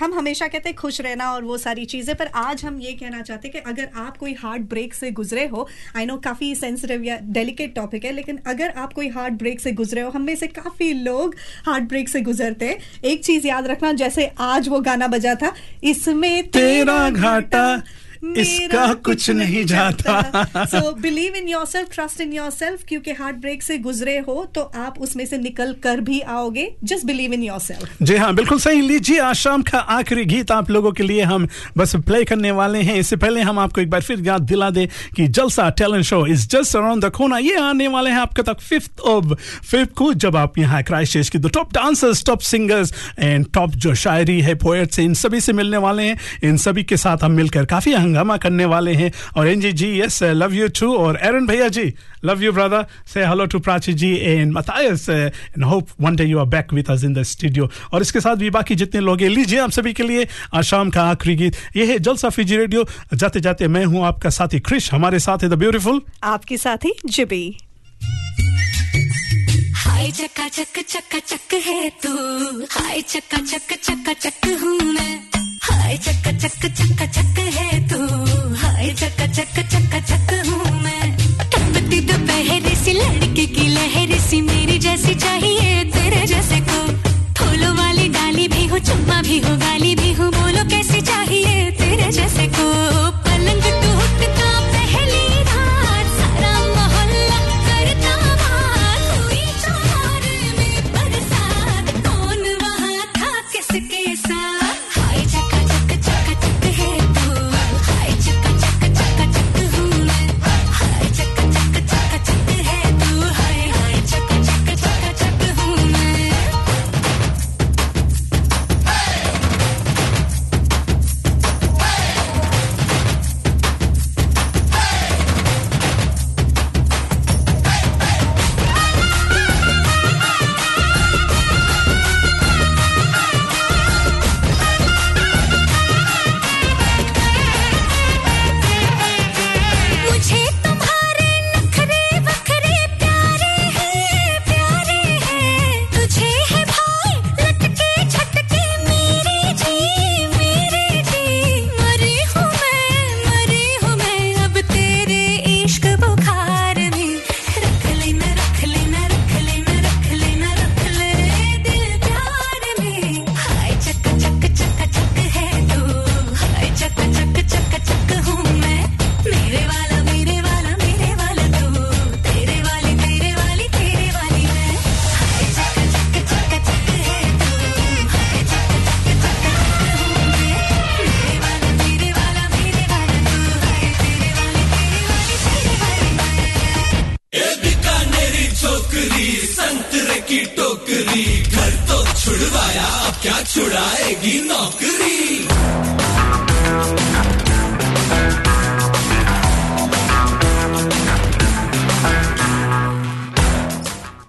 हम हमेशा कहते हैं खुश रहना और वो सारी चीज़ें पर आज हम ये कहना चाहते हैं कि अगर आप कोई हार्ट ब्रेक से गुजरे हो आई नो काफ़ी सेंसिटिव या डेलिकेट टॉपिक है लेकिन अगर आप कोई हार्ट ब्रेक से गुजरे हो हम में से काफ़ी लोग हार्ट ब्रेक से गुजरते हैं। एक चीज़ याद रखना जैसे आज वो गाना बजा था इसमें तेरा घाटा इसका कुछ नहीं जाता। So believe in yourself trust in yourself क्योंकि हार्ट ब्रेक से गुजरे हो तो आप उसमें से निकल कर भी आओगे। Just believe in yourself जी हाँ बिल्कुल सही। लीजिए आज शाम का आखिरी गीत आप लोगों के लिए हम बस प्ले करने वाले हैं। इससे पहले हम आपको एक बार फिर याद दिला दे कि Jalsa talent show is just around the कोना ये आने वाले हैं आपके तक फिफ्थ ऑफ़ फिफ्थ को जब आप यहाँ क्राइस्ट चर्च की the top dancers top singers and top जो शायरी है पोएट्स इन सभी से मिलने वाले हैं। इन सभी के साथ हम मिलकर काफ़ी हंगामा करने वाले हैं। और NG ji yes love you too और एरन भैया ji love you brother say hello to Prachi ji and Matthias and hope one day you are back with us in the studio और इसके साथ भी बाकी जितने लोग हैं लीजिए आप सभी के लिए आज शाम का आखिरी गीत। ये है जलसा फीजी रेडियो। जाते जाते मैं हूँ आपका साथी क्रिश। हमारे साथ है द ब्यूटीफुल आपके साथी जिबी हाय चक्का चक चक्का चक है तू। हाय चक्का चक चक्का चक हूँ मैं। हाय चक्का चक चक्का चक है तू। हाय, चक चक चक्का चक हूँ मैं। टपकती दोपहर सी, लड़की की लहर सी, मेरी जैसी चाहिए तेरे जैसे को। फूलों वाली डाली भी हो चुम्मा भी हो, गाली भी